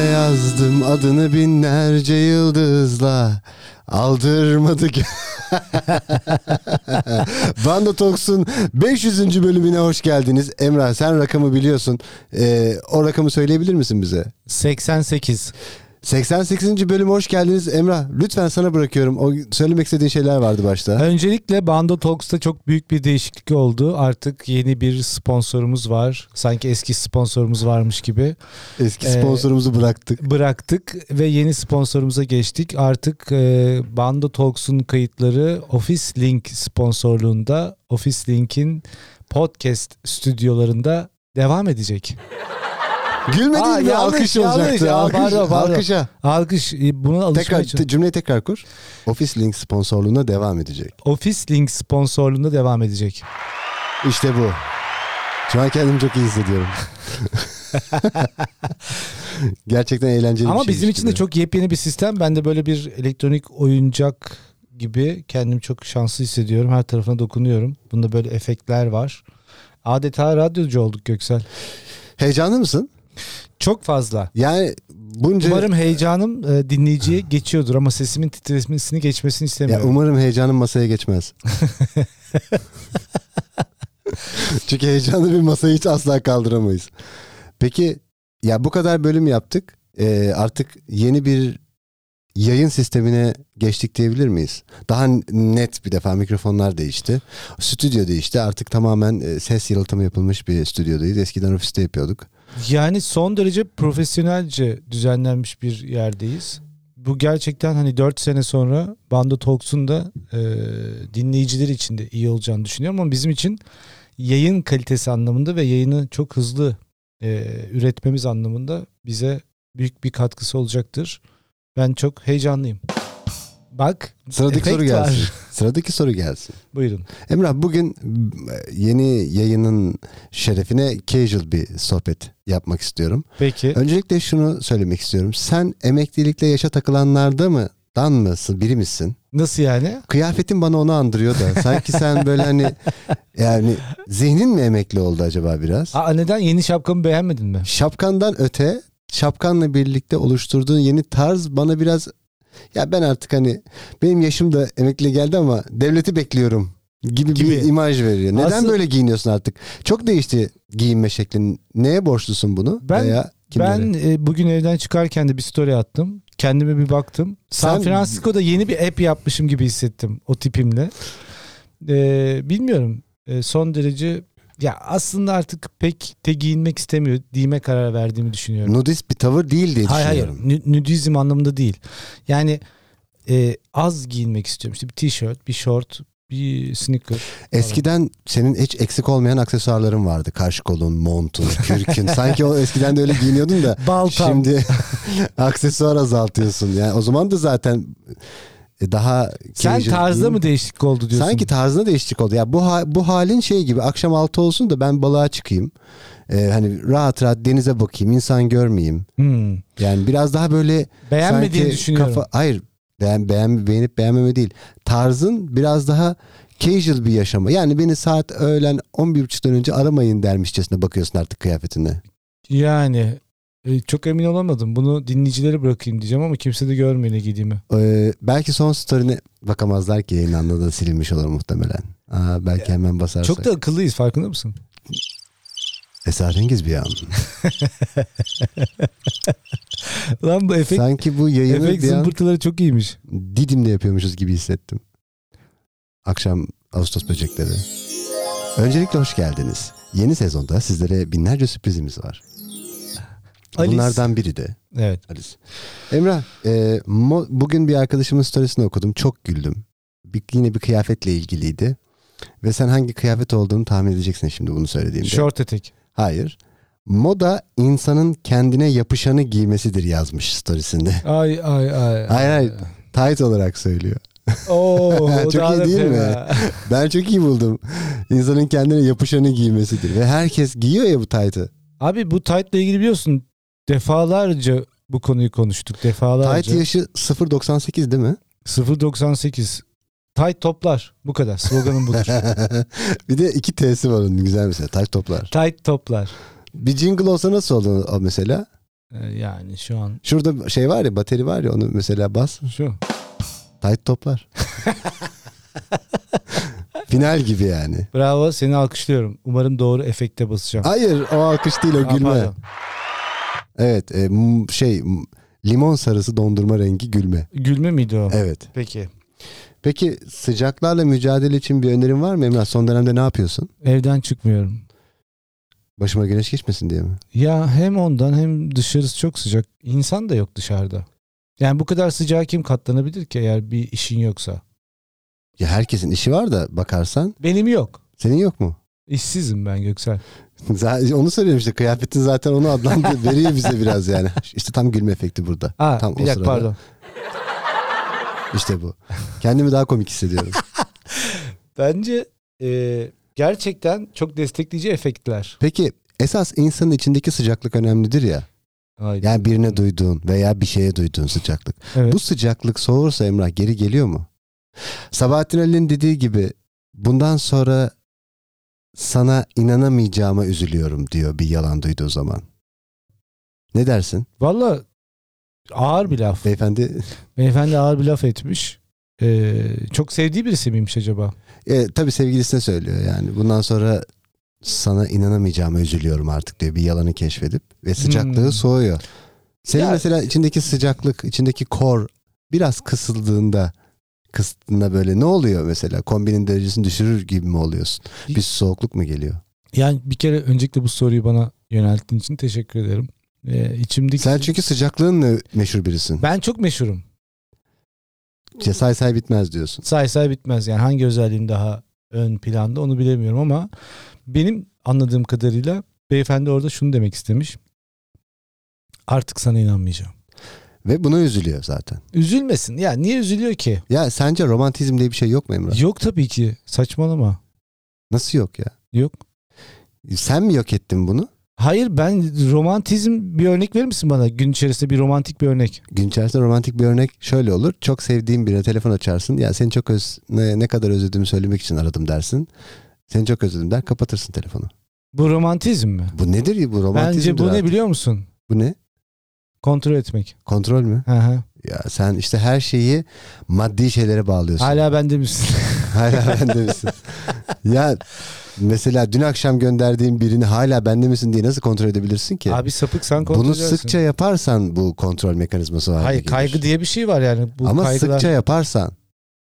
yazdım adını binlerce yıldızla. Aldırmadı ki. Banda Talks'un 500. bölümüne hoş geldiniz. Emrah sen rakamı biliyorsun. Ee, o rakamı söyleyebilir misin bize? 88. 88. bölüme hoş geldiniz. Emrah lütfen sana bırakıyorum. O söylemek istediğin şeyler vardı başta. Öncelikle Bando Talks'ta çok büyük bir değişiklik oldu. Artık yeni bir sponsorumuz var. Sanki eski sponsorumuz varmış gibi. Eski Ee, sponsorumuzu bıraktık. Bıraktık ve yeni sponsorumuza geçtik. Artık e, Bando Talks'un kayıtları Office Link sponsorluğunda Office Link'in podcast stüdyolarında devam edecek. Gülme Aa, mi? yanlış, Alkış yanlış. olacaktı. Aa, Alkış, pardon, pardon. Alkışa. Alkış e, buna alışmaya Tekrar, çalış- cümleyi tekrar kur. Office Link sponsorluğuna devam edecek. Office Link sponsorluğunda devam edecek. İşte bu. Şu an kendimi çok iyi hissediyorum. Gerçekten eğlenceli bir Ama şey. bizim için de çok yepyeni bir sistem. Ben de böyle bir elektronik oyuncak gibi kendimi çok şanslı hissediyorum. Her tarafına dokunuyorum. Bunda böyle efektler var. Adeta radyocu olduk Göksel. Heyecanlı mısın? Çok fazla. Yani bunca... Umarım heyecanım e, dinleyiciye geçiyordur ama sesimin titremesini geçmesini Ya istemiyorum. umarım heyecanın masaya geçmez. Çünkü heyecanlı bir masayı hiç asla kaldıramayız. Peki ya bu kadar bölüm yaptık. Ee, artık yeni bir yayın sistemine geçtik diyebilir miyiz? Daha net bir defa mikrofonlar değişti. Stüdyo değişti. Artık tamamen e, ses yalıtımı yapılmış bir stüdyodayız. Eskiden ofiste yapıyorduk. Yani son derece profesyonelce düzenlenmiş bir yerdeyiz. Bu gerçekten hani 4 sene sonra Bando Talks'un da e, dinleyiciler için de iyi olacağını düşünüyorum ama bizim için yayın kalitesi anlamında ve yayını çok hızlı e, üretmemiz anlamında bize büyük bir katkısı olacaktır. Ben çok heyecanlıyım. Bak Sıradaki soru gelsin. var. Sıradaki soru gelsin. Buyurun. Emrah bugün e, yeni yayının şerefine casual bir sohbet yapmak istiyorum. Peki. Öncelikle şunu söylemek istiyorum. Sen emeklilikle yaşa takılanlarda mı? Dan mısın? Biri misin? Nasıl yani? Kıyafetin bana onu andırıyor da. Sanki sen böyle hani yani zihnin mi emekli oldu acaba biraz? Aa, neden yeni şapkamı beğenmedin mi? Şapkandan öte şapkanla birlikte oluşturduğun yeni tarz bana biraz ya ben artık hani benim yaşım da emekli geldi ama devleti bekliyorum gibi, Gibi. bir imaj veriyor. Neden Aslında- böyle giyiniyorsun artık? Çok değişti giyinme şeklin. Neye borçlusun bunu? Ben- Veya kimlere? Ben e, bugün evden çıkarken de bir story attım. Kendime bir baktım. San Sen- Francisco'da yeni bir app yapmışım gibi hissettim o tipimle. E, bilmiyorum. E, son derece ya aslında artık pek de giyinmek istemiyor. Diyime karar verdiğimi düşünüyorum. Nudist bir tavır değil diye Hayır hayır. düşünüyorum. Nü- Nudizm anlamında değil. Yani e, az giyinmek istiyorum. İşte bir tişört, bir şort, bir sneaker. Eskiden senin hiç eksik olmayan aksesuarların vardı. Karşı kolun, montun, kürkün. Sanki o eskiden de öyle giyiniyordun da Baltam. şimdi aksesuar azaltıyorsun. Yani o zaman da zaten daha Sen casual tarzda mı değişiklik oldu diyorsun? Sanki tarzında değişiklik oldu. Ya bu ha- bu halin şey gibi akşam altı olsun da ben balığa çıkayım. Ee, hani rahat rahat denize bakayım, insan görmeyeyim. Hmm. Yani biraz daha böyle Beğenmediğini sanki düşünüyorum. kafa hayır beğen, beğen beğenip beğenmeme değil. Tarzın biraz daha casual bir yaşama. Yani beni saat öğlen 11.30'dan önce aramayın dermişçesine bakıyorsun artık kıyafetine. Yani e, çok emin olamadım. Bunu dinleyicilere bırakayım diyeceğim ama kimse de görmüyor ne giydiğimi. Ee, belki son story'ne bakamazlar ki yayın anında da silinmiş olur muhtemelen. Aa, belki hemen basarsak. Çok da akıllıyız farkında mısın? Esrarengiz bir an. Lan bu efekt, Sanki bu yayını efekt bir an çok iyiymiş. Didim'de yapıyormuşuz gibi hissettim. Akşam Ağustos böcekleri. Öncelikle hoş geldiniz. Yeni sezonda sizlere binlerce sürprizimiz var. Alice. Bunlardan biri de Evet. Alice. Emrah, e, mo- bugün bir arkadaşımın storiesini okudum. Çok güldüm. Bir, yine bir kıyafetle ilgiliydi. Ve sen hangi kıyafet olduğunu tahmin edeceksin şimdi bunu söylediğimde. Short etek. Hayır. Moda insanın kendine yapışanı giymesidir yazmış storiesinde. Ay ay ay. Hayır, hayır. Tight olarak söylüyor. Oo, Çok iyi değil mi? fena. Ben çok iyi buldum. İnsanın kendine yapışanı giymesidir. Ve herkes giyiyor ya bu tight'ı. Abi bu tight'la ilgili biliyorsun defalarca bu konuyu konuştuk. Defalarca. Tight yaşı 0.98 değil mi? 0.98. Tight toplar. Bu kadar. Sloganım budur. bir de iki T'si var onun güzel mesela. Tight toplar. Tight toplar. Bir jingle olsa nasıl olur o mesela? Ee, yani şu an Şurada şey var ya bateri var ya onu mesela bas. şu. Tight toplar. Final gibi yani. Bravo seni alkışlıyorum. Umarım doğru efekte basacağım. Hayır o alkış değil o Aa, gülme. pardon. Evet e, şey limon sarısı dondurma rengi gülme. Gülme miydi o? Evet. Peki. Peki sıcaklarla mücadele için bir önerin var mı Emrah? Son dönemde ne yapıyorsun? Evden çıkmıyorum. Başıma güneş geçmesin diye mi? Ya hem ondan hem dışarısı çok sıcak. İnsan da yok dışarıda. Yani bu kadar sıcağa kim katlanabilir ki eğer bir işin yoksa? Ya herkesin işi var da bakarsan Benim yok. senin yok mu? İşsizim ben Göksel. Zaten onu söylüyorum işte kıyafetin zaten onu adlandır veriyor bize biraz yani. İşte tam gülme efekti burada. Aa, Tam bir o dakika sırada. pardon. İşte bu. Kendimi daha komik hissediyorum. Bence e, gerçekten çok destekleyici efektler. Peki esas insanın içindeki sıcaklık önemlidir ya. Haydi. Yani birine duyduğun veya bir şeye duyduğun sıcaklık. evet. Bu sıcaklık soğursa Emrah geri geliyor mu? Sabahattin Ali'nin dediği gibi bundan sonra sana inanamayacağıma üzülüyorum diyor bir yalan duyduğu zaman. Ne dersin? Valla ağır bir laf. Beyefendi Beyefendi ağır bir laf etmiş. Ee, çok sevdiği birisi miymiş acaba? e, tabii sevgilisine söylüyor yani. Bundan sonra sana inanamayacağıma üzülüyorum artık diyor bir yalanı keşfedip ve sıcaklığı Hmm. soğuyor. Senin Ya- mesela içindeki sıcaklık, içindeki kor biraz kısıldığında kısıttığında böyle ne oluyor mesela? Kombinin derecesini düşürür gibi mi oluyorsun? Bir soğukluk mu geliyor? Yani bir kere öncelikle bu soruyu bana yönelttiğin için teşekkür ederim. Ee, içimdeki... Sen çünkü sıcaklığınla meşhur birisin. Ben çok meşhurum. Ben... Say say bitmez diyorsun. Say say bitmez. Yani hangi özelliğim daha ön planda onu bilemiyorum ama benim anladığım kadarıyla beyefendi orada şunu demek istemiş. Artık sana inanmayacağım. Ve buna üzülüyor zaten. Üzülmesin. Ya niye üzülüyor ki? Ya sence romantizm diye bir şey yok mu Emrah? Yok tabii ki. Saçmalama. Nasıl yok ya? Yok. Sen mi yok ettin bunu? Hayır ben romantizm bir örnek verir misin bana? Gün içerisinde bir romantik bir örnek. Gün içerisinde romantik bir örnek şöyle olur. Çok sevdiğin birine telefon açarsın. Ya seni çok öz, ne, ne kadar özlediğimi söylemek için aradım dersin. Seni çok özledim der kapatırsın telefonu. Bu romantizm mi? Bu nedir ya bu romantizm? Bence bu ne biliyor musun? Bu ne? Kontrol etmek. Kontrol mü? Hı hı. Ya sen işte her şeyi maddi şeylere bağlıyorsun. Hala bende misin? Hala bende misin? ya mesela dün akşam gönderdiğin birini hala bende misin diye nasıl kontrol edebilirsin ki? Abi sapık sen kontrol Bunu edersin. sıkça yaparsan bu kontrol mekanizması var. Hayır kaygı diye bir şey var yani. Bu Ama kaygılar... sıkça yaparsan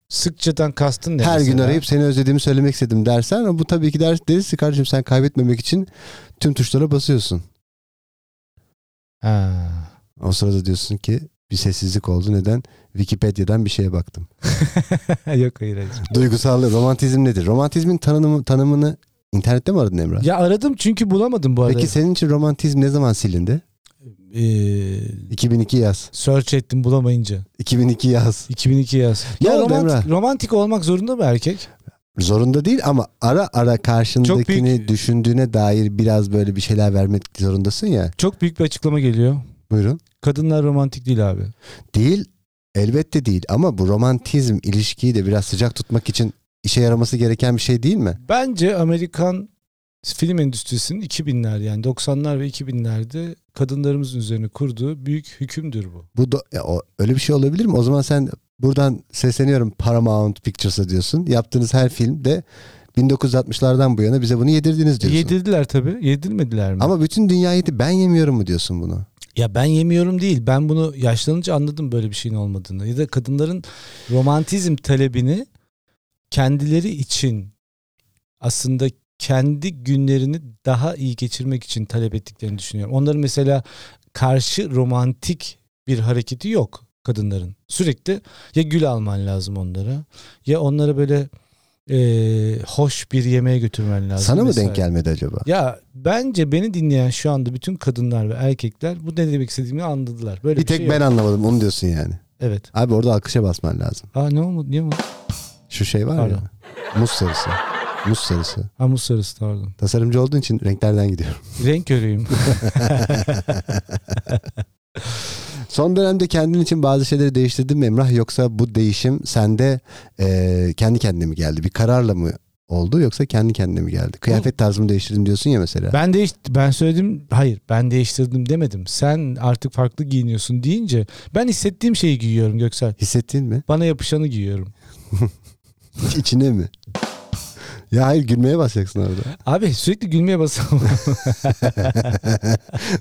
Sıkçadan kastın ne her gün arayıp seni özlediğimi söylemek istedim dersen ama bu tabii ki der, deriz ki kardeşim sen kaybetmemek için tüm tuşlara basıyorsun. Ha. O sırada diyorsun ki bir sessizlik oldu. Neden? Wikipedia'dan bir şeye baktım. Yok hayır hayır. Duygusal romantizm nedir? Romantizmin tanımı, tanımını internette mi aradın Emrah? Ya aradım çünkü bulamadım bu arada. Peki senin için romantizm ne zaman silindi? Ee, 2002 yaz. search ettim bulamayınca. 2002 yaz. 2002 yaz. Ne Ya romantik, Emrah? romantik olmak zorunda mı erkek? Zorunda değil ama ara ara karşındakini büyük- düşündüğüne dair biraz böyle bir şeyler vermek zorundasın ya. Çok büyük bir açıklama geliyor. Buyurun. Kadınlar romantik değil abi. Değil. Elbette değil ama bu romantizm ilişkiyi de biraz sıcak tutmak için işe yaraması gereken bir şey değil mi? Bence Amerikan film endüstrisinin 2000'ler yani 90'lar ve 2000'lerde kadınlarımızın üzerine kurduğu büyük hükümdür bu. Bu da, ya o, öyle bir şey olabilir mi? O zaman sen buradan sesleniyorum Paramount Pictures'a diyorsun. Yaptığınız her filmde 1960'lardan bu yana bize bunu yedirdiniz diyorsun. Yedirdiler tabii. Yedirmediler mi? Ama bütün dünya yedi ben yemiyorum mu diyorsun bunu? Ya ben yemiyorum değil. Ben bunu yaşlanınca anladım böyle bir şeyin olmadığını. Ya da kadınların romantizm talebini kendileri için aslında kendi günlerini daha iyi geçirmek için talep ettiklerini düşünüyorum. Onların mesela karşı romantik bir hareketi yok kadınların. Sürekli ya gül alman lazım onlara ya onlara böyle eee, hoş bir yemeğe götürmen lazım. Sana mı denk gelmedi acaba? Ya bence beni dinleyen şu anda bütün kadınlar ve erkekler bu ne demek istediğimi anladılar. Böyle Bir bir, tek şey ben yok. anlamadım onu diyorsun yani. Evet. Abi orada alkışa basman lazım. Aa ne olmadı? Niye olmadı? Şu şey var Pardon. ya. Muz sarısı. Muz sarısı. Ha muz sarısı pardon. Tasarımcı olduğun için renklerden gidiyorum. Renk körüyüm. Son dönemde kendin için bazı şeyleri değiştirdin mi Emrah? Yoksa bu değişim sende e, kendi kendine mi geldi? Bir kararla mı oldu yoksa kendi kendine mi geldi? Kıyafet tarzımı değiştirdim diyorsun ya mesela. Ben değiş ben söyledim hayır ben değiştirdim demedim. Sen artık farklı giyiniyorsun deyince ben hissettiğim şeyi giyiyorum Göksel. Hissettin mi? Bana yapışanı giyiyorum. İçine mi? Ya hayır gülmeye basacaksın orada. Abi sürekli gülmeye basalım.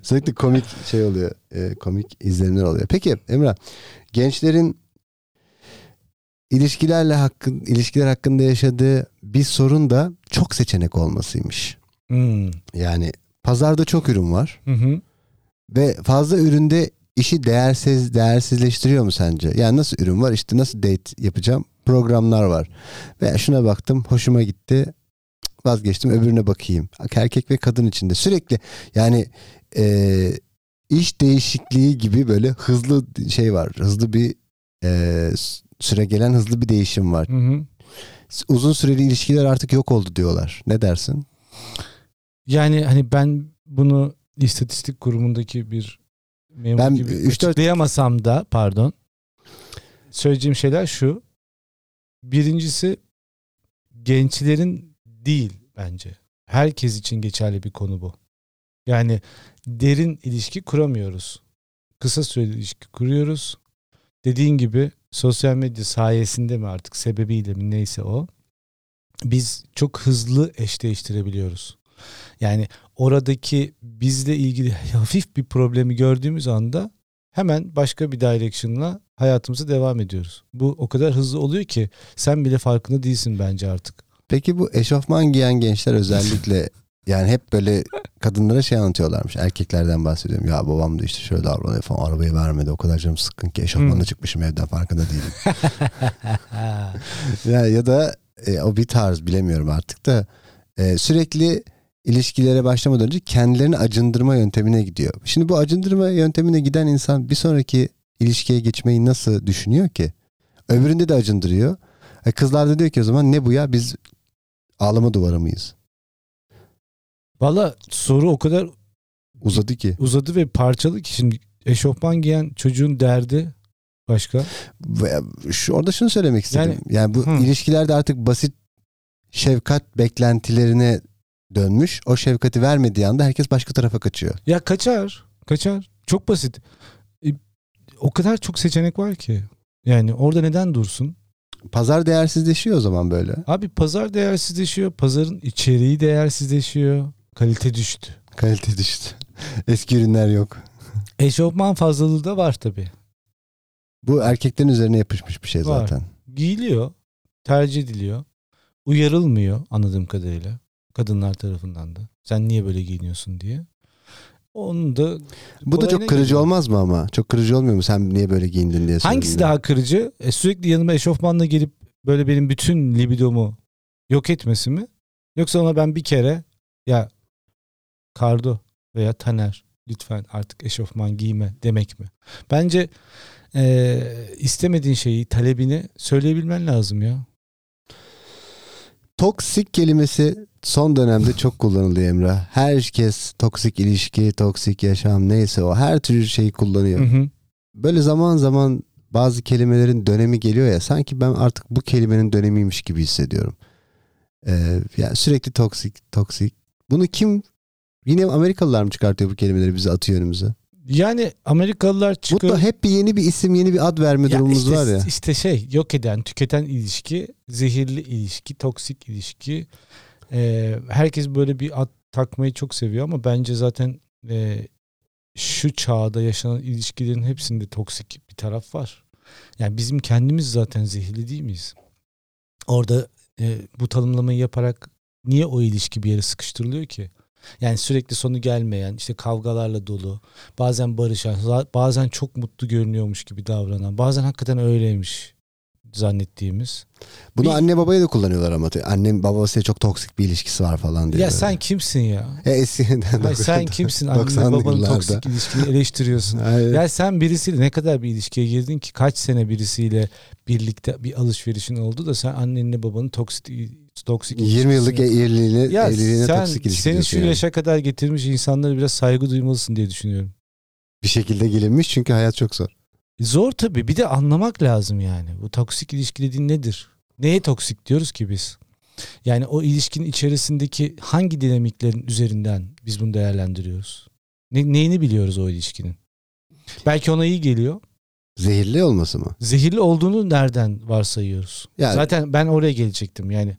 Sürekli komik şey oluyor. e, komik izlenimler oluyor. Peki Emrah gençlerin ilişkilerle hakkın, ilişkiler hakkında yaşadığı bir sorun da çok seçenek olmasıymış. Hmm. Yani pazarda çok ürün var Hı hı. ve fazla üründe işi değersiz değersizleştiriyor mu sence? Yani nasıl ürün var işte nasıl date yapacağım programlar var. Ve şuna baktım hoşuma gitti vazgeçtim öbürüne bakayım. Erkek ve kadın içinde sürekli yani e, iş değişikliği gibi böyle hızlı şey var. Hızlı bir e, süre gelen hızlı bir değişim var. Hı hı. Uzun süreli ilişkiler artık yok oldu diyorlar. Ne dersin? Yani hani ben bunu istatistik kurumundaki bir memur Ben gibi üç dört- açıklayamasam da pardon. Söyleyeceğim şeyler şu. Birincisi gençlerin değil bence. Herkes için geçerli bir konu bu. Yani derin ilişki kuramıyoruz. Kısa süreli ilişki kuruyoruz. Dediğin gibi sosyal medya sayesinde mi artık sebebiyle mi neyse o. Biz çok hızlı eş değiştirebiliyoruz. Yani oradaki bizle ilgili hafif bir problemi gördüğümüz anda hemen başka bir direction'la hayatımıza devam ediyoruz. Bu o kadar hızlı oluyor ki sen bile farkında değilsin bence artık. Peki bu eşofman giyen gençler özellikle yani hep böyle kadınlara şey anlatıyorlarmış. Erkeklerden bahsediyorum. Ya babam da işte şöyle davranıyor falan. Arabayı vermedi. O kadar canım sıkkın ki eşofmanla Hmm. çıkmışım evden farkında değilim. ya, ya da e, o bir tarz bilemiyorum artık da e, sürekli ilişkilere başlamadan önce kendilerini acındırma yöntemine gidiyor. Şimdi bu acındırma yöntemine giden insan bir sonraki ilişkiye geçmeyi nasıl düşünüyor ki? Öbüründe de acındırıyor. E, kızlar da diyor ki o zaman ne bu ya biz ağlama duvarı mıyız? Valla soru o kadar Uzadı ki. uzadı ve parçalı ki şimdi eşofman giyen çocuğun derdi başka. Şu, orada şunu söylemek istedim. Yani, bu Hı. ilişkilerde artık basit şefkat beklentilerine dönmüş. O şefkati vermediği anda herkes başka tarafa kaçıyor. Ya kaçar. Kaçar. Çok basit. O kadar çok seçenek var ki. Yani orada neden dursun? Pazar değersizleşiyor o zaman böyle. Abi pazar değersizleşiyor. Pazarın içeriği değersizleşiyor. Kalite düştü. Kalite düştü. Eski ürünler yok. Eşofman fazlalığı da var tabii. Bu erkeklerin üzerine yapışmış bir şey Var. zaten. Giyiliyor. Tercih ediliyor. Uyarılmıyor anladığım kadarıyla. Kadınlar tarafından da. Sen niye böyle giyiniyorsun diye. Onun da Bu da çok kırıcı geliyor. olmaz mı ama? Çok kırıcı olmuyor mu? Sen niye böyle giyindin diye Hangisi daha kırıcı? E, sürekli yanıma eşofmanla gelip böyle benim bütün libidomu yok etmesi mi? Yoksa ona ben bir kere ya Kardo veya Taner lütfen artık eşofman giyme demek mi? Bence e, istemediğin şeyi, talebini söyleyebilmen lazım ya. Toksik kelimesi son dönemde çok kullanılıyor Emrah. Herkes toksik ilişki, toksik yaşam neyse o her türlü şeyi kullanıyor. Hı hı. Böyle zaman zaman bazı kelimelerin dönemi geliyor ya sanki ben artık bu kelimenin dönemiymiş gibi hissediyorum. Ee, yani sürekli toksik, toksik. Bunu kim yine Amerikalılar mı çıkartıyor bu kelimeleri bize atıyor önümüze? Yani Amerikalılar çıkıyor. Mutlaka hep bir yeni bir isim, yeni bir ad verme Ya durumumuz işte, var ya. İşte şey yok eden, tüketen ilişki, zehirli ilişki, toksik ilişki. Ee, herkes böyle bir ad takmayı çok seviyor ama bence zaten e, şu çağda yaşanan ilişkilerin hepsinde toksik bir taraf var. Yani bizim kendimiz zaten zehirli değil miyiz? Orada e, bu tanımlamayı yaparak niye o ilişki bir yere sıkıştırılıyor ki? Yani sürekli sonu gelmeyen, işte kavgalarla dolu, bazen barışan, bazen çok mutlu görünüyormuş gibi davranan, bazen hakikaten öyleymiş zannettiğimiz. Bunu bir- anne babaya da kullanıyorlar ama. Annem babasıyla çok toksik bir ilişkisi var falan diye. Ya sen kimsin ya? E, eskiden Hayır, sen kimsin? Anne 90'lı babanın yıllarda. toksik ilişkini eleştiriyorsun. Aynen. Ya sen birisiyle ne kadar bir ilişkiye girdin ki kaç sene birisiyle birlikte bir alışverişin oldu da sen annenle babanın toksik toksik 20 yıllık evliliğine, ya evliliğine sen toksik ilişki seni diyorsun şu yani. yaşa kadar getirmiş insanlara biraz saygı duymalısın diye düşünüyorum. Bir şekilde gelinmiş çünkü hayat çok zor. Zor tabii. Bir de anlamak lazım yani. Bu toksik ilişki dediğin nedir? Neye toksik diyoruz ki biz? Yani o ilişkinin içerisindeki hangi dinamiklerin üzerinden biz bunu değerlendiriyoruz? Ne, neyini biliyoruz o ilişkinin? Belki ona iyi geliyor. Zehirli olması mı? Zehirli olduğunu nereden varsayıyoruz? Yani- Zaten ben oraya gelecektim. Yani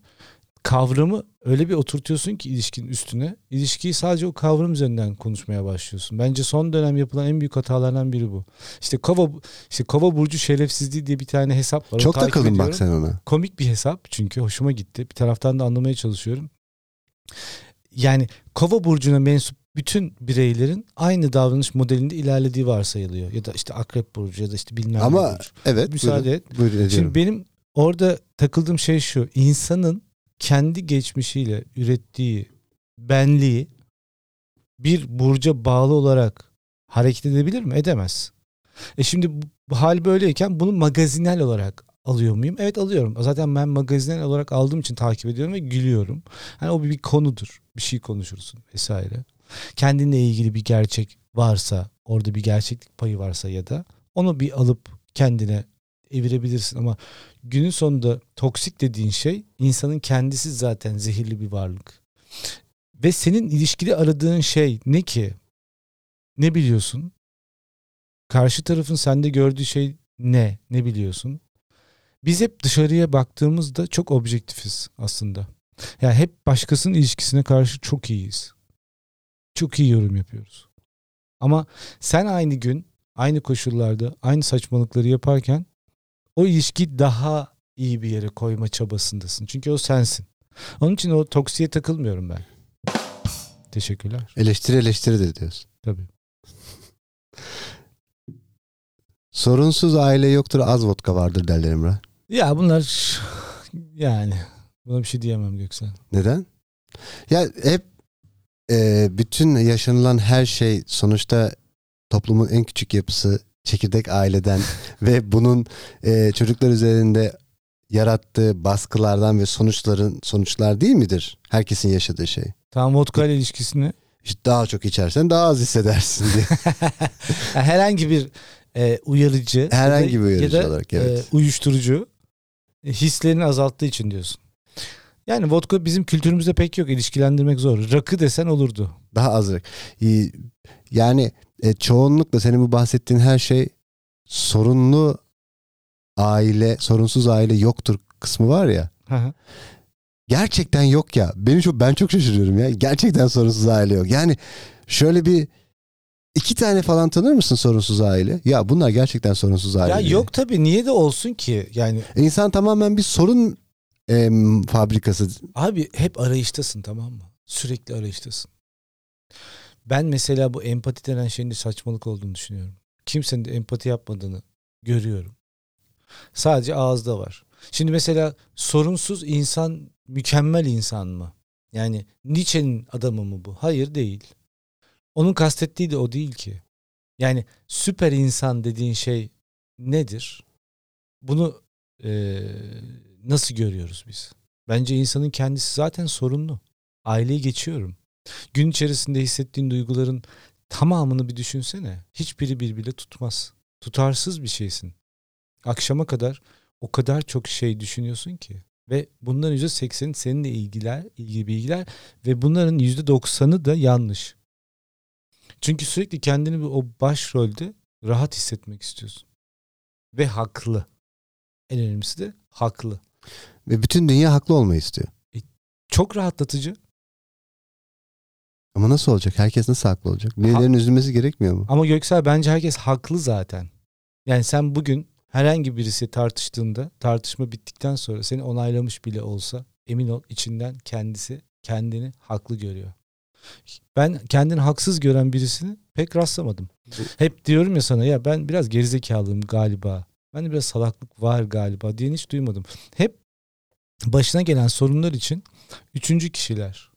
kavramı öyle bir oturtuyorsun ki ilişkinin üstüne. İlişkiyi sadece o kavram üzerinden konuşmaya başlıyorsun. Bence son dönem yapılan en büyük hatalardan biri bu. İşte kova işte kova burcu şerefsizliği diye bir tane hesap var. Çok takıldın bak sen ona. Komik bir hesap çünkü hoşuma gitti. Bir taraftan da anlamaya çalışıyorum. Yani kova burcuna mensup bütün bireylerin aynı davranış modelinde ilerlediği varsayılıyor. Ya da işte akrep burcu ya da işte bilmem ne Ama burcu. evet. Müsaade buyurun, et. Buyurun. Şimdi benim orada takıldığım şey şu. insanın kendi geçmişiyle ürettiği benliği bir burca bağlı olarak hareket edebilir mi? Edemez. E şimdi bu, hal böyleyken bunu magazinel olarak alıyor muyum? Evet alıyorum. Zaten ben magazinel olarak aldığım için takip ediyorum ve gülüyorum. Hani o bir konudur. Bir şey konuşursun vesaire. Kendinle ilgili bir gerçek varsa, orada bir gerçeklik payı varsa ya da onu bir alıp kendine evirebilirsin ama günün sonunda toksik dediğin şey insanın kendisi zaten zehirli bir varlık. Ve senin ilişkili aradığın şey ne ki? Ne biliyorsun? Karşı tarafın sende gördüğü şey ne? Ne biliyorsun? Biz hep dışarıya baktığımızda çok objektifiz aslında. Yani hep başkasının ilişkisine karşı çok iyiyiz. Çok iyi yorum yapıyoruz. Ama sen aynı gün, aynı koşullarda, aynı saçmalıkları yaparken o ilişki daha iyi bir yere koyma çabasındasın. Çünkü o sensin. Onun için o toksiye takılmıyorum ben. Teşekkürler. Eleştiri eleştiridir diyorsun. Tabii. Sorunsuz aile yoktur az vodka vardır derler Emrah. Ya bunlar yani buna bir şey diyemem Göksel. Neden? Ya hep e, bütün yaşanılan her şey sonuçta toplumun en küçük yapısı çekirdek aileden ve bunun e, çocuklar üzerinde yarattığı baskılardan ve sonuçların sonuçlar değil midir? Herkesin yaşadığı şey. Tamam vodka ile ilişkisini İşte daha çok içersen daha az hissedersin diye. herhangi bir e, uyarıcı Herhangi bir uyarıcı ya da, olarak, evet. e, uyuşturucu e, hislerini azalttığı için diyorsun. Yani vodka bizim kültürümüzde pek yok. ilişkilendirmek zor. Rakı desen olurdu. Daha az. Ee, Yani e, çoğunlukla senin bu bahsettiğin her şey sorunlu aile, sorunsuz aile yoktur kısmı var ya. Gerçekten yok ya. Beni çok ben çok şaşırıyorum ya. Gerçekten sorunsuz aile yok. Yani şöyle bir iki tane falan tanır mısın sorunsuz aile? Ya bunlar gerçekten sorunsuz aile. ya diye. yok tabii niye de olsun ki? Yani İnsan tamamen bir sorun em, fabrikası. Abi hep arayıştasın tamam mı? Sürekli arayıştasın. Ben mesela bu empati denen şeyin de saçmalık olduğunu düşünüyorum. Kimsenin de empati yapmadığını görüyorum. Sadece ağızda var. Şimdi mesela sorunsuz insan mükemmel insan mı? Yani Nietzsche'nin adamı mı bu? Hayır değil. Onun kastettiği de o değil ki. Yani süper insan dediğin şey nedir? Bunu eee, nasıl görüyoruz biz? Bence insanın kendisi zaten sorunlu. Aileyi geçiyorum. Gün içerisinde hissettiğin duyguların tamamını bir düşünsene. Hiçbiri birbiriyle tutmaz. Tutarsız bir şeysin. Akşama kadar o kadar çok şey düşünüyorsun ki. Ve bunların %80'i seninle ilgiler, ilgili bilgiler ve bunların %90'ı da yanlış. Çünkü sürekli kendini bir o başrolde rahat hissetmek istiyorsun. Ve haklı. En önemlisi de haklı. Ve bütün dünya haklı olmayı istiyor. Çok rahatlatıcı Ama nasıl olacak? Herkes nasıl haklı olacak? Birilerinin üzülmesi gerekmiyor mu? Ama Göksel bence herkes haklı zaten. Yani sen bugün herhangi birisi tartıştığında tartışma bittikten sonra seni onaylamış bile olsa emin ol içinden kendisi kendini haklı görüyor. Ben kendini haksız gören birisini pek rastlamadım. Hep diyorum ya sana ya ben biraz gerizekalıyım galiba. Ben de biraz salaklık var galiba diye hiç duymadım. Hep başına gelen sorunlar için üçüncü kişiler.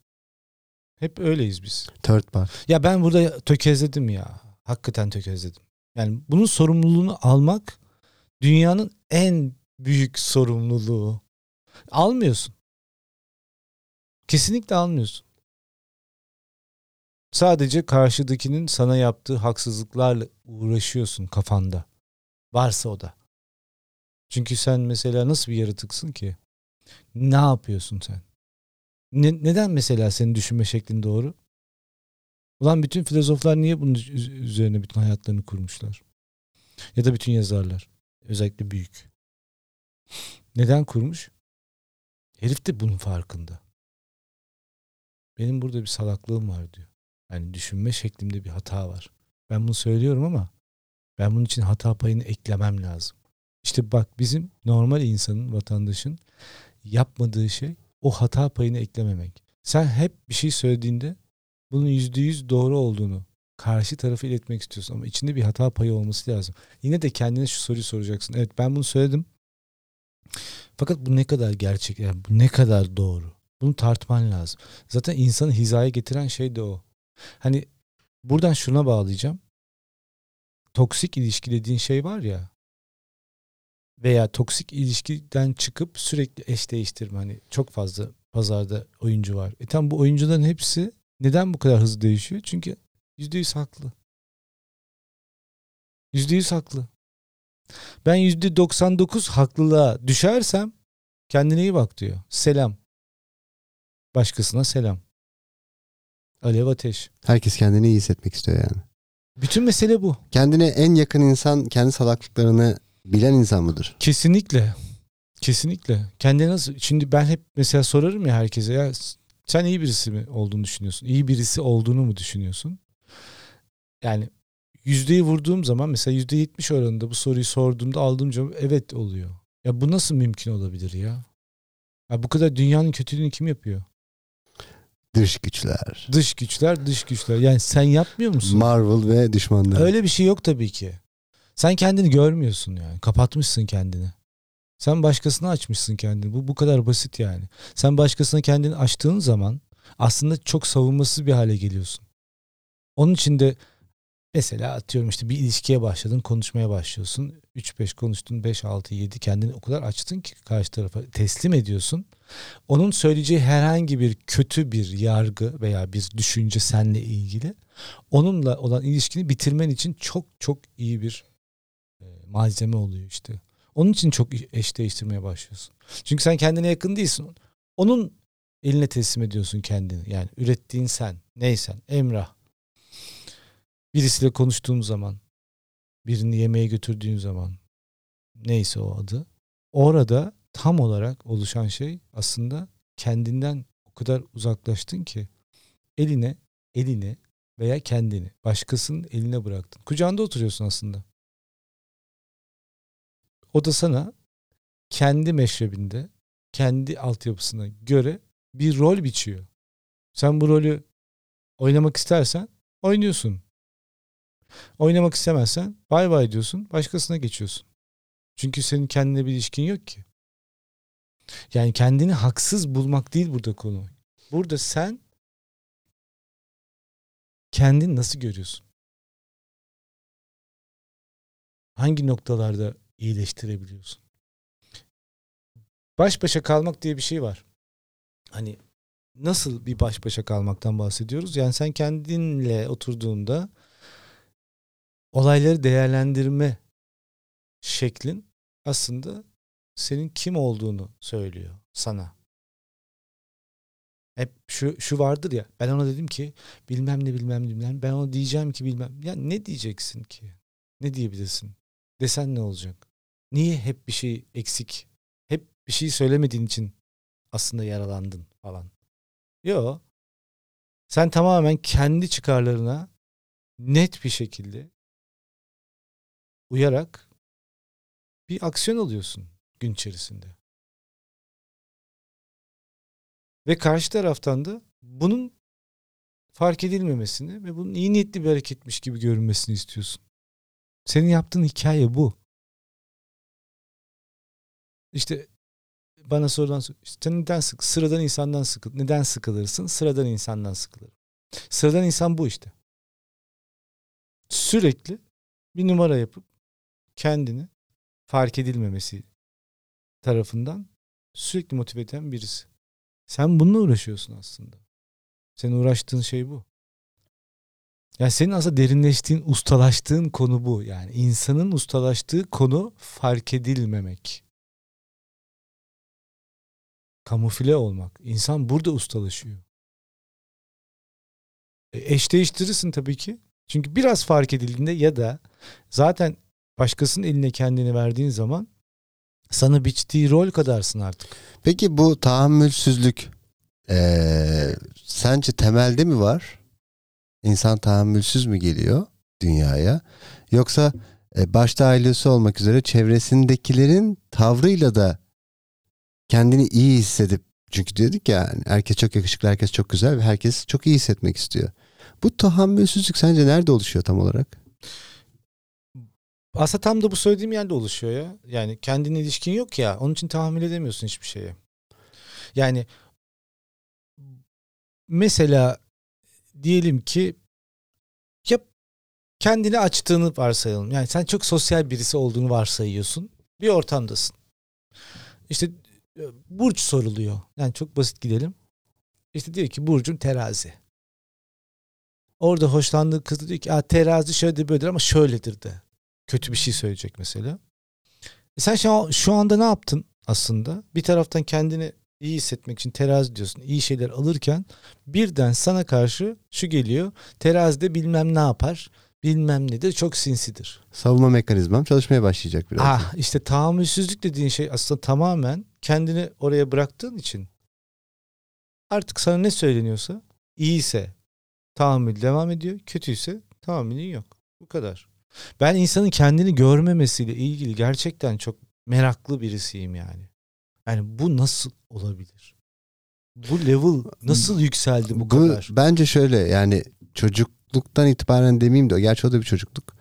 Hep öyleyiz biz. Third part. Ya ben burada tökezledim ya. Hakikaten tökezledim. Yani bunun sorumluluğunu almak dünyanın en büyük sorumluluğu. Almıyorsun. Kesinlikle almıyorsun. Sadece karşıdakinin sana yaptığı haksızlıklarla uğraşıyorsun kafanda. Varsa o da. Çünkü sen mesela nasıl bir yaratıksın ki? Ne yapıyorsun sen? Ne, neden mesela senin düşünme şeklin doğru? Ulan bütün filozoflar niye bunun üzerine bütün hayatlarını kurmuşlar? Ya da bütün yazarlar. Özellikle büyük. Neden kurmuş? Herif de bunun farkında. Benim burada bir salaklığım var diyor. Yani düşünme şeklimde bir hata var. Ben bunu söylüyorum ama ben bunun için hata payını eklemem lazım. İşte bak bizim normal insanın, vatandaşın yapmadığı şey o hata payını eklememek. Sen hep bir şey söylediğinde bunun yüzde yüz doğru olduğunu karşı tarafı iletmek istiyorsun ama içinde bir hata payı olması lazım. Yine de kendine şu soruyu soracaksın. Evet ben bunu söyledim. Fakat bu ne kadar gerçek, yani bu ne kadar doğru? Bunu tartman lazım. Zaten insanı hizaya getiren şey de o. Hani buradan şuna bağlayacağım. Toksik ilişki dediğin şey var ya veya toksik ilişkiden çıkıp sürekli eş değiştirme hani çok fazla pazarda oyuncu var. E tam bu oyuncuların hepsi neden bu kadar hızlı değişiyor? Çünkü yüzde yüz haklı. Yüzde yüz haklı. Ben yüzde doksan dokuz haklılığa düşersem kendine iyi bak diyor. Selam. Başkasına selam. Alev ateş. Herkes kendini iyi hissetmek istiyor yani. Bütün mesele bu. Kendine en yakın insan kendi salaklıklarını bilen insan mıdır? Kesinlikle. Kesinlikle. Kendine nasıl? Şimdi ben hep mesela sorarım ya herkese ya sen iyi birisi mi olduğunu düşünüyorsun? İyi birisi olduğunu mu düşünüyorsun? Yani yüzdeyi vurduğum zaman mesela yüzde yetmiş oranında bu soruyu sorduğumda aldığım cevap evet oluyor. Ya bu nasıl mümkün olabilir ya? ya bu kadar dünyanın kötülüğünü kim yapıyor? Dış güçler. Dış güçler, dış güçler. Yani sen yapmıyor musun? Marvel ve düşmanları. Öyle bir şey yok tabii ki. Sen kendini görmüyorsun yani. Kapatmışsın kendini. Sen başkasına açmışsın kendini. Bu bu kadar basit yani. Sen başkasına kendini açtığın zaman aslında çok savunmasız bir hale geliyorsun. Onun için de mesela atıyorum işte bir ilişkiye başladın, konuşmaya başlıyorsun. 3-5 konuştun, 5-6-7 kendini o kadar açtın ki karşı tarafa teslim ediyorsun. Onun söyleyeceği herhangi bir kötü bir yargı veya bir düşünce seninle ilgili onunla olan ilişkini bitirmen için çok çok iyi bir malzeme oluyor işte. Onun için çok eş değiştirmeye başlıyorsun. Çünkü sen kendine yakın değilsin. Onun eline teslim ediyorsun kendini. Yani ürettiğin sen, neysen, Emrah. Birisiyle konuştuğun zaman, birini yemeğe götürdüğün zaman, neyse o adı. Orada tam olarak oluşan şey aslında kendinden o kadar uzaklaştın ki eline, eline veya kendini başkasının eline bıraktın. Kucağında oturuyorsun aslında. O da sana kendi meşrebinde, kendi altyapısına göre bir rol biçiyor. Sen bu rolü oynamak istersen oynuyorsun. Oynamak istemezsen bay bay diyorsun, başkasına geçiyorsun. Çünkü senin kendine bir ilişkin yok ki. Yani kendini haksız bulmak değil burada konu. Burada sen kendini nasıl görüyorsun? Hangi noktalarda iyileştirebiliyorsun? Baş başa kalmak diye bir şey var. Hani nasıl bir baş başa kalmaktan bahsediyoruz? Yani sen kendinle oturduğunda olayları değerlendirme şeklin aslında senin kim olduğunu söylüyor sana. Hep şu şu vardır ya ben ona dedim ki bilmem ne bilmem ne bilmem ben ona diyeceğim ki bilmem ya ne diyeceksin ki? Ne diyebilirsin? Desen ne olacak? Niye hep bir şey eksik? Hep bir şey söylemediğin için aslında yaralandın falan. Yo. Sen tamamen kendi çıkarlarına net bir şekilde uyarak bir aksiyon alıyorsun gün içerisinde. Ve karşı taraftan da bunun fark edilmemesini ve bunun iyi niyetli bir hareketmiş gibi görünmesini istiyorsun. Senin yaptığın hikaye bu. İşte bana sorulan işte neden sık sıradan insandan sıkıl neden sıkılırsın? Sıradan insandan sıkılır. Sıradan insan bu işte. Sürekli bir numara yapıp kendini fark edilmemesi tarafından sürekli motive eden birisi. Sen bununla uğraşıyorsun aslında. Senin uğraştığın şey bu. Yani senin aslında derinleştiğin, ustalaştığın konu bu. Yani insanın ustalaştığı konu fark edilmemek. Kamufle olmak. İnsan burada ustalaşıyor. E, eş değiştirirsin tabii ki. Çünkü biraz fark edildiğinde ya da zaten başkasının eline kendini verdiğin zaman sana biçtiği rol kadarsın artık. Peki bu tahammülsüzlük ee, sence temelde mi var? İnsan tahammülsüz mü geliyor dünyaya? Yoksa e, başta ailesi olmak üzere çevresindekilerin tavrıyla da kendini iyi hissedip çünkü dedik ya herkes çok yakışıklı, herkes çok güzel ve herkes çok iyi hissetmek istiyor. Bu tahammülsüzlük sence nerede oluşuyor tam olarak? Aslında tam da bu söylediğim yerde oluşuyor ya. Yani kendine ilişkin yok ya. Onun için tahammül edemiyorsun hiçbir şeye. Yani mesela diyelim ki ya kendini açtığını varsayalım. Yani sen çok sosyal birisi olduğunu varsayıyorsun. Bir ortamdasın. İşte burç soruluyor. Yani çok basit gidelim. İşte diyor ki burcun terazi. Orada hoşlandığı kız diyor ki terazi şöyle böyledir ama şöyledir de. Kötü bir şey söyleyecek mesela. E sen şu, şu anda ne yaptın aslında? Bir taraftan kendini iyi hissetmek için terazi diyorsun. iyi şeyler alırken birden sana karşı şu geliyor. Terazide bilmem ne yapar. Bilmem nedir. Çok sinsidir. Savunma mekanizmam çalışmaya başlayacak biraz. Ah işte tahammülsüzlük dediğin şey aslında tamamen kendini oraya bıraktığın için artık sana ne söyleniyorsa iyiyse tahammül devam ediyor. Kötüyse tahammülün yok. Bu kadar. Ben insanın kendini görmemesiyle ilgili gerçekten çok meraklı birisiyim yani. Yani bu nasıl olabilir? Bu level nasıl yükseldi bu, bu kadar? Bence şöyle yani çocukluktan itibaren demeyeyim de gerçi o da bir çocukluk.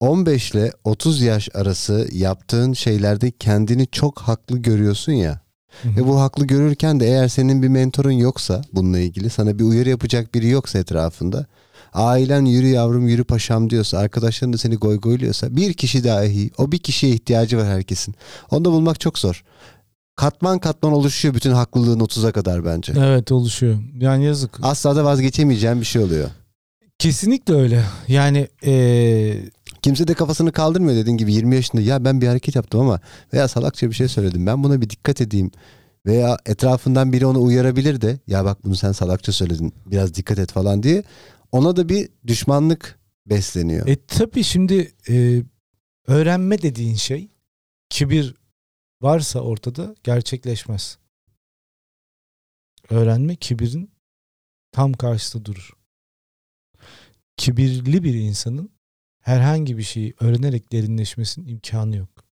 15 ile 30 yaş arası yaptığın şeylerde kendini çok haklı görüyorsun ya. Hı-hı. Ve bu haklı görürken de eğer senin bir mentorun yoksa bununla ilgili sana bir uyarı yapacak biri yoksa etrafında ailen yürü yavrum yürü paşam diyorsa arkadaşların da seni goy goyluyorsa bir kişi dahi o bir kişiye ihtiyacı var herkesin. Onu da bulmak çok zor katman katman oluşuyor bütün haklılığın 30'a kadar bence. Evet oluşuyor. Yani yazık. Asla da vazgeçemeyeceğim bir şey oluyor. Kesinlikle öyle. Yani ee... kimse de kafasını kaldırmıyor dediğin gibi 20 yaşında ya ben bir hareket yaptım ama veya salakça bir şey söyledim. Ben buna bir dikkat edeyim. Veya etrafından biri onu uyarabilir de ya bak bunu sen salakça söyledin biraz dikkat et falan diye. Ona da bir düşmanlık besleniyor. E tabii şimdi e, öğrenme dediğin şey kibir varsa ortada gerçekleşmez. Öğrenme kibirin tam karşısında durur. Kibirli bir insanın herhangi bir şeyi öğrenerek derinleşmesinin imkanı yok.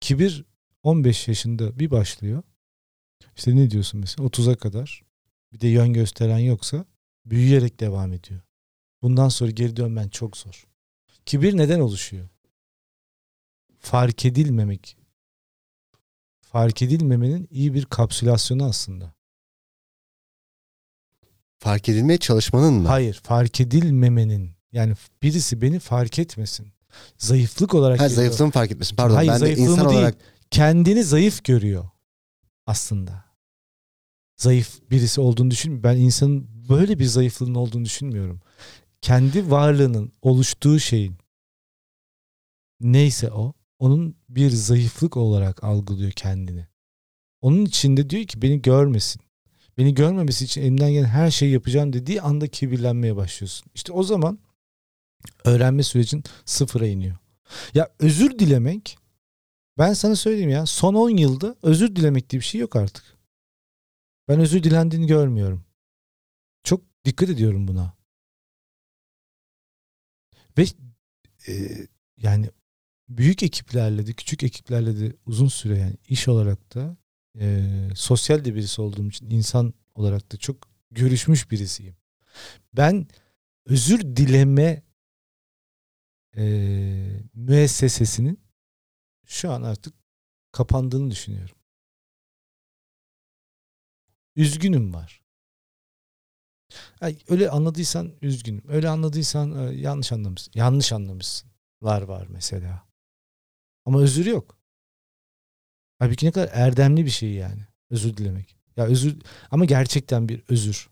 Kibir 15 yaşında bir başlıyor. İşte ne diyorsun mesela 30'a kadar bir de yön gösteren yoksa büyüyerek devam ediyor. Bundan sonra geri dönmen çok zor. Kibir neden oluşuyor? Fark edilmemek fark edilmemenin iyi bir kapsülasyonu aslında. Fark edilmeye çalışmanın mı? Hayır, fark edilmemenin. Yani birisi beni fark etmesin. Zayıflık olarak Ha zayıflığımı fark etmesin. Pardon Hayır, ben de insan değil. olarak kendini zayıf görüyor aslında. Zayıf birisi olduğunu düşün. Ben insanın böyle bir zayıflığının olduğunu düşünmüyorum. Kendi varlığının oluştuğu şeyin neyse o onun bir zayıflık olarak algılıyor kendini. Onun içinde diyor ki beni görmesin. Beni görmemesi için elimden gelen her şeyi yapacağım dediği anda kibirlenmeye başlıyorsun. İşte o zaman öğrenme sürecin sıfıra iniyor. Ya özür dilemek ben sana söyleyeyim ya son 10 yılda özür dilemek diye bir şey yok artık. Ben özür dilendiğini görmüyorum. Çok dikkat ediyorum buna. Ve e, yani büyük ekiplerle de küçük ekiplerle de uzun süre yani iş olarak da e, sosyal de birisi olduğum için insan olarak da çok görüşmüş birisiyim. Ben özür dileme e, müessesesinin şu an artık kapandığını düşünüyorum. Üzgünüm var. Ay, öyle anladıysan üzgünüm. Öyle anladıysan e, yanlış anlamışsın. Yanlış anlamışsın. Var var mesela. Ama özür yok. Halbuki ne kadar erdemli bir şey yani. Özür dilemek. Ya özür ama gerçekten bir özür.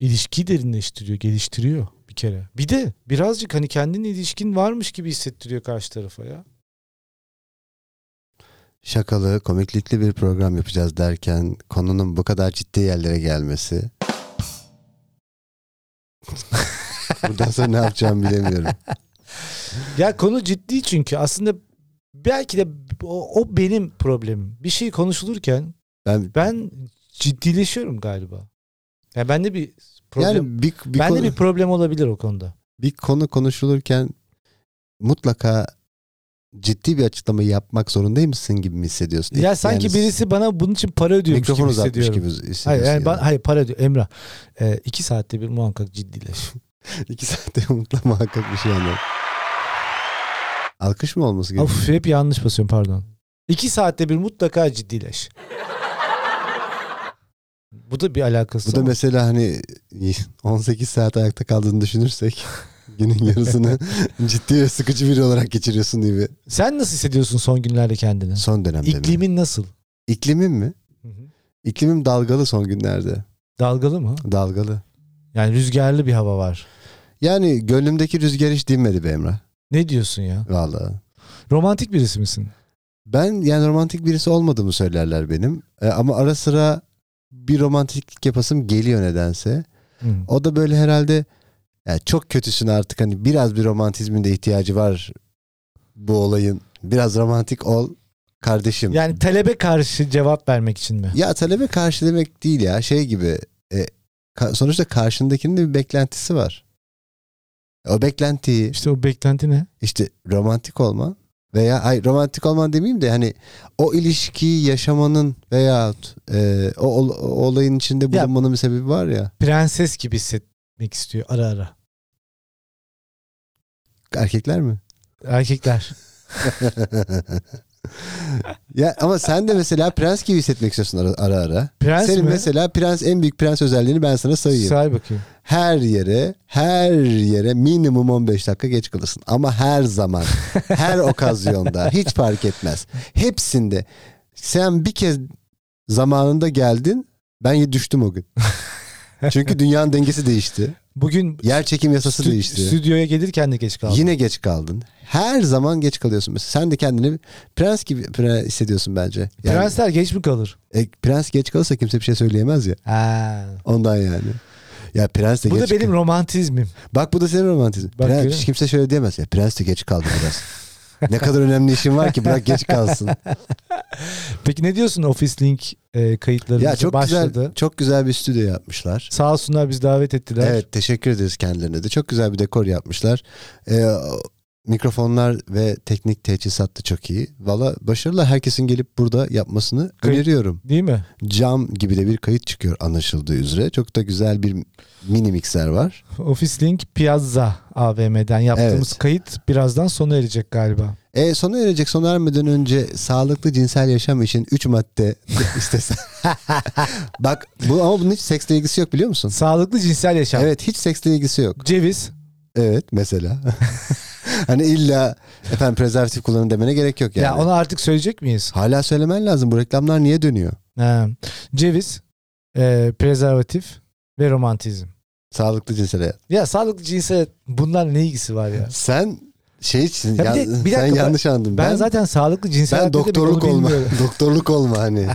İlişkiyi derinleştiriyor, geliştiriyor bir kere. Bir de birazcık hani kendine ilişkin varmış gibi hissettiriyor karşı tarafa ya. şakalı, komiklikli bir program yapacağız derken konunun bu kadar ciddi yerlere gelmesi. Buradan sonra ne yapacağımı bilemiyorum. Ya konu ciddi çünkü aslında belki de o, o benim problemim. Bir şey konuşulurken Ben ben ciddileşiyorum galiba. Ya bende bir problem yani bir, bir, bende konu, bir problem olabilir o konuda. bir konu konuşulurken mutlaka ciddi bir açıklama yapmak zorundaymışsın gibi mi hissediyorsun? Ya sanki Yani birisi bana bunun için para ödüyormuş gibi hissediyorum. gibi hissediyorsun. Hayır, yani yani. ben- hayır para ödüyor. Emrah e, iki saatte bir muhakkak ciddileş. İki saatte mutlaka muhakkak bir şey anladım. Alkış mı olması gerekiyor? of hep yanlış basıyorum pardon. İki saatte bir mutlaka ciddileş. Bu da bir alakası Bu da ama. mesela hani 18 saat ayakta kaldığını düşünürsek günün yarısını ciddi ve sıkıcı biri olarak geçiriyorsun gibi. Sen nasıl hissediyorsun son günlerde kendini? Son dönemde mi? İklimin nasıl? İklimim mi? İklimim dalgalı son günlerde. Dalgalı mı? Dalgalı. Yani rüzgarlı bir hava var. Yani gönlümdeki rüzgar hiç dinmedi be Emrah. Ne diyorsun ya? Vallahi. Romantik birisi misin? Ben yani romantik birisi olmadığımı söylerler benim. E, ama ara sıra bir romantiklik yapasım geliyor nedense. Hı. O da böyle herhalde yani çok kötüsün artık hani biraz bir romantizmin de ihtiyacı var bu olayın. Biraz romantik ol kardeşim. Yani talebe karşı cevap vermek için mi? Ya talebe karşı demek değil ya şey gibi e, sonuçta karşındakinin de bir beklentisi var. O beklentiyi İşte o beklenti ne? işte romantik olman veya ay romantik olman demeyeyim de hani o ilişkiyi yaşamanın veya e, o, ol- o olayın içinde Ya- bulunmanın bir sebebi var ya. Prenses gibi hissetmek istiyor ara ara. Erkekler mi? Erkekler. ya ama sen de mesela prens gibi hissetmek istiyorsun ara ara. ara. Prens Senin mi? mesela prens en büyük prens özelliğini ben sana sayayım. Say bakayım. her yere her yere minimum 15 dakika geç kalırsın. Ama her zaman her okazyonda hiç fark etmez. Hepsinde sen bir kez zamanında geldin ben düştüm o gün. Çünkü dünyanın dengesi değişti. Bugün Yer çekim yasası stü- değişti. stüdyoya gelirken de geç kaldım. Yine geç kaldın. Her zaman geç kalıyorsun. Mesela sen de kendini prens gibi pre- hissediyorsun bence. Yani, Prensler geç mi kalır? e, prens geç kalırsa kimse bir şey söyleyemez ya. Ha. Ondan yani. Ya prens de Bu geç da benim romantizmim. Bak bu da senin romantizm. Bak, Prens, görüyor musun? kimse şöyle diyemez ya. Prens de geç kaldı biraz. ne kadar önemli işin var ki bırak geç kalsın. Peki ne diyorsun Office Link e, kayıtları ya çok başladı? güzel çok güzel bir stüdyo yapmışlar. Sağ olsunlar biz davet ettiler. Evet teşekkür ederiz kendilerine de. Çok güzel bir dekor yapmışlar. Ee, mikrofonlar ve teknik teçhizat da çok iyi. Valla başarılı herkesin gelip burada yapmasını Kayıt- öneriyorum. Değil mi? Cam gibi de bir kayıt çıkıyor anlaşıldığı üzere. Çok da güzel bir mini mikser var. Office Link Piazza AVM'den yaptığımız Evet. kayıt birazdan sona erecek galiba. E, sona erecek sona ermeden önce sağlıklı cinsel yaşam için 3 madde istesen. Bak bu ama bunun hiç seksle ilgisi yok biliyor musun? Sağlıklı cinsel yaşam. Evet hiç seksle ilgisi yok. Ceviz. Evet mesela. hani illa efendim prezervatif kullanın demene gerek yok yani. Ya onu artık söyleyecek miyiz? Hala söylemen lazım. Bu reklamlar niye dönüyor? Ha. Ceviz, e, prezervatif ve romantizm. Sağlıklı cinsel hayat. Ya sağlıklı cinsel bunlar ne ilgisi var ya? Sen şey için Ya bir de- bir sen dakika, yanlış anladın. Ben, zaten sağlıklı cinsel ben hayat doktorluk olma. doktorluk olma hani.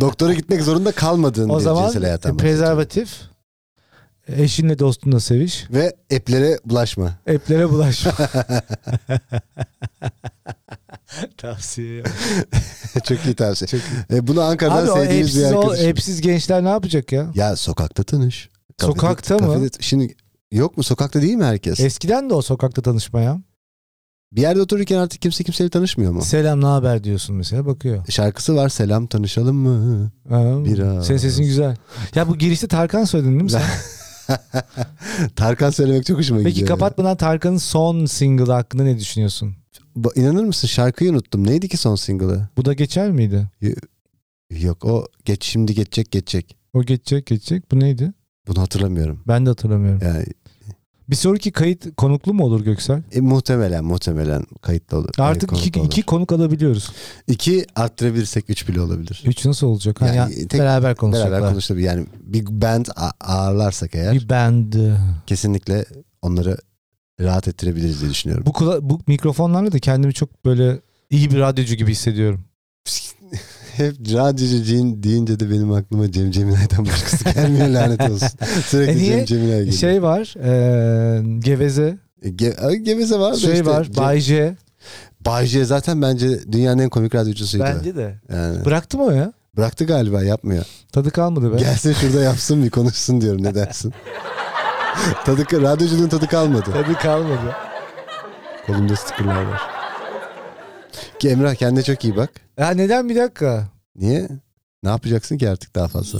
Doktora gitmek zorunda kalmadığın O bir zaman cinsel hayattan e, prezervatif, eşinle dostunla seviş, Ve eplere bulaşma. eplere bulaşma. Tavsiye. Çok iyi tavsiye. Çok E, bunu Ankara'dan Abi sevdiğimiz bir arkadaşım. hepsiz gençler ne yapacak ya? Ya sokakta tanış. Kafede- Sokakta mı? kafede- Şimdi yok mu sokakta değil mi herkes? Eskiden de o sokakta tanışmaya. bir yerde otururken artık kimse kimseyle tanışmıyor mu? Selam ne haber diyorsun mesela bakıyor. Şarkısı var selam tanışalım mı? Ha, Biraz. Senin sesin güzel. Ya bu girişte Tarkan söyledin değil mi sen? Tarkan söylemek çok hoşuma Peki gidiyor. ya. kapatmadan Tarkan'ın son single hakkında ne düşünüyorsun? Ba- İnanır mısın şarkıyı unuttum. Neydi ki son single'ı? Bu da geçer miydi? Yok o geç şimdi geçecek geçecek. O geçecek geçecek. Bu neydi? Bunu hatırlamıyorum. Ben de hatırlamıyorum. Yani Bir sonraki kayıt konuklu mu olur Göksel? e, muhtemelen muhtemelen kayıtlı olur. Artık Yani iki, konuk olur. iki konuk alabiliyoruz. İki arttırabilirsek üç bile olabilir. Üç nasıl olacak? Yani ya, tek- beraber konuşacaklar. Beraber konuşabilir. Yani bir band ağırlarsak eğer Bir band. kesinlikle onları rahat ettirebiliriz diye düşünüyorum. Bu, kula- bu mikrofonlarla da kendimi çok böyle iyi bir radyocu gibi hissediyorum. Hep radyocu Cem deyince de benim aklıma Cem Ceminay'dan başkası gelmiyor lanet olsun. Sürekli E niye? Cem Ceminay geliyor. Şey var. E, geveze. E, Ge Ay, Geveze var Şey işte. var. Cem- Bay J. Bay J zaten bence dünyanın en komik radyocusuydu. Bence de. Yani. Bıraktı mı o ya? Bıraktı galiba yapmıyor. Tadı kalmadı be. Gelsin şurada yapsın bir konuşsun diyorum ne dersin? tadı, radyoculuğun tadı kalmadı. Tadı kalmadı. Kolumda stickerlar var. Ki Emrah kendine çok iyi bak. Ya neden bir dakika? Niye? Ne yapacaksın ki artık daha fazla?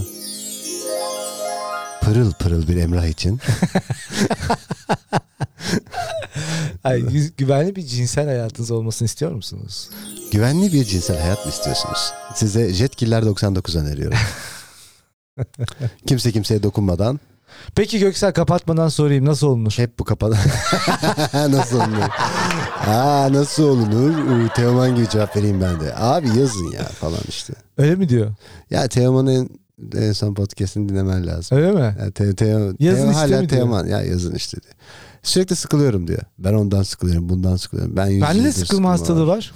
Pırıl pırıl bir Emrah için. Ay, gü- güvenli bir cinsel hayatınız olmasını istiyor musunuz? Güvenli bir cinsel hayat mı istiyorsunuz? Size Jetkiller 99 öneriyorum. Kimse kimseye dokunmadan Peki Göksel kapatmadan sorayım nasıl olunur? hep bu kapalı. nasıl olunur? Aa nasıl olunur? Teoman gibi cevap vereyim ben de. Abi yazın ya falan işte. Öyle mi diyor? Ya Teoman'ın en son podcastini dinlemen lazım. Öyle mi? Ya Teo, Teo, Yazın işte hala mi? Teoman. Ya yazın işte diyor. Sürekli sıkılıyorum diyor. Ben ondan sıkılıyorum, bundan sıkılıyorum. Ben Bende de sıkılma hastalığı var.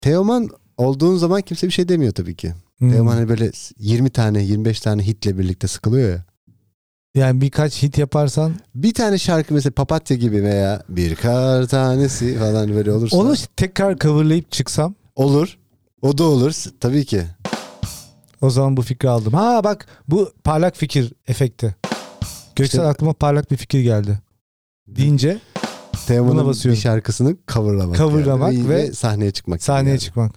Teoman olduğun zaman kimse bir şey demiyor tabii ki. Hmm. Teoman hani böyle 20 tane 25 tane hitle birlikte sıkılıyor ya. Yani birkaç hit yaparsan Bir tane şarkı mesela Papatya gibi veya bir kar tanesi falan böyle olursa. onu tekrar coverlayıp çıksam Olur. O da olur. Tabii ki. o zaman bu fikri aldım. Ha bak bu parlak fikir efekti. Göksel İşte- aklıma parlak bir fikir geldi. Deyince Buna Teoman'ın bir şarkısını coverlamak. Coverlamak yani. ve sahneye çıkmak. sahneye yani. çıkmak.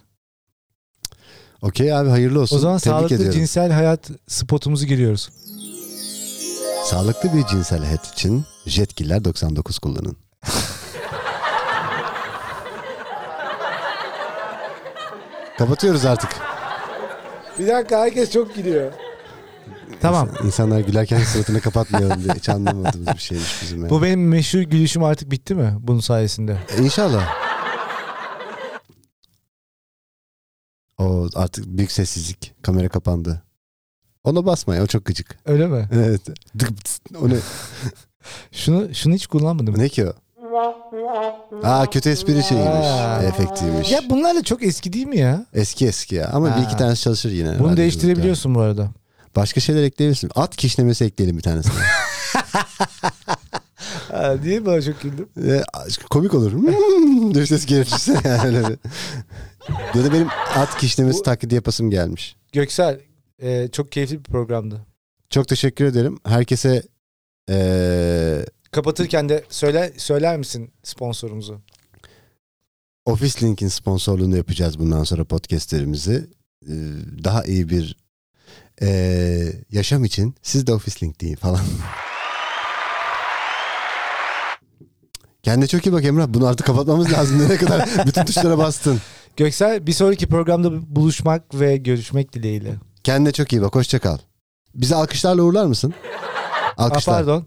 Okey abi hayırlı olsun. O zaman Tebrik sağlıklı ediyorum. cinsel hayat spotumuzu giriyoruz. Sağlıklı bir cinsel hayat için Jetkiller 99 kullanın. Kapatıyoruz artık. Bir dakika herkes çok gidiyor. Tamam. İnsan- İnsanlar gülerken suratını kapatmayalım diye hiç anlamadığımız bir şeymiş bizim. yani. Bu benim meşhur gülüşüm artık bitti mi bunun sayesinde? E, İnşallah. O artık büyük sessizlik. Kamera kapandı. Ona basmayın o çok gıcık. Öyle mi? Evet. Dık tıs. O ne? Şunu şunu hiç kullanmadım. ne ki o? Aa kötü espri şeyiymiş. Aa. Efektiymiş. Ya bunlar da çok eski değil mi ya? Eski eski ya. Ama bir iki Ha. tanesi çalışır yine. Bunu değiştirebiliyorsun bu arada. Başka şeyler ekleyebilirsin. At kişnemesi ekleyelim bir tanesine. Ha, değil mi? Çok güldüm. E, komik olur. Hmm, diye ses gelirse yani öyle bir. Ya da benim at kişnemesi taklidi yapasım gelmiş. Göksel e, çok keyifli bir programdı. Çok teşekkür ederim. Herkese eee Kapatırken de söyle söyler misin sponsorumuzu? Office Link'in sponsorluğunu yapacağız bundan sonra podcastlerimizi. Ee, daha iyi bir ee, yaşam için siz de Office Link deyin falan. Kendine çok iyi bak Emrah. Bunu artık kapatmamız lazım. Nereye kadar bütün tuşlara bastın. Göksel bir sonraki programda buluşmak ve görüşmek dileğiyle. Kendine çok iyi bak. Hoşça kal. Bizi alkışlarla uğurlar mısın? Alkışlar. pardon.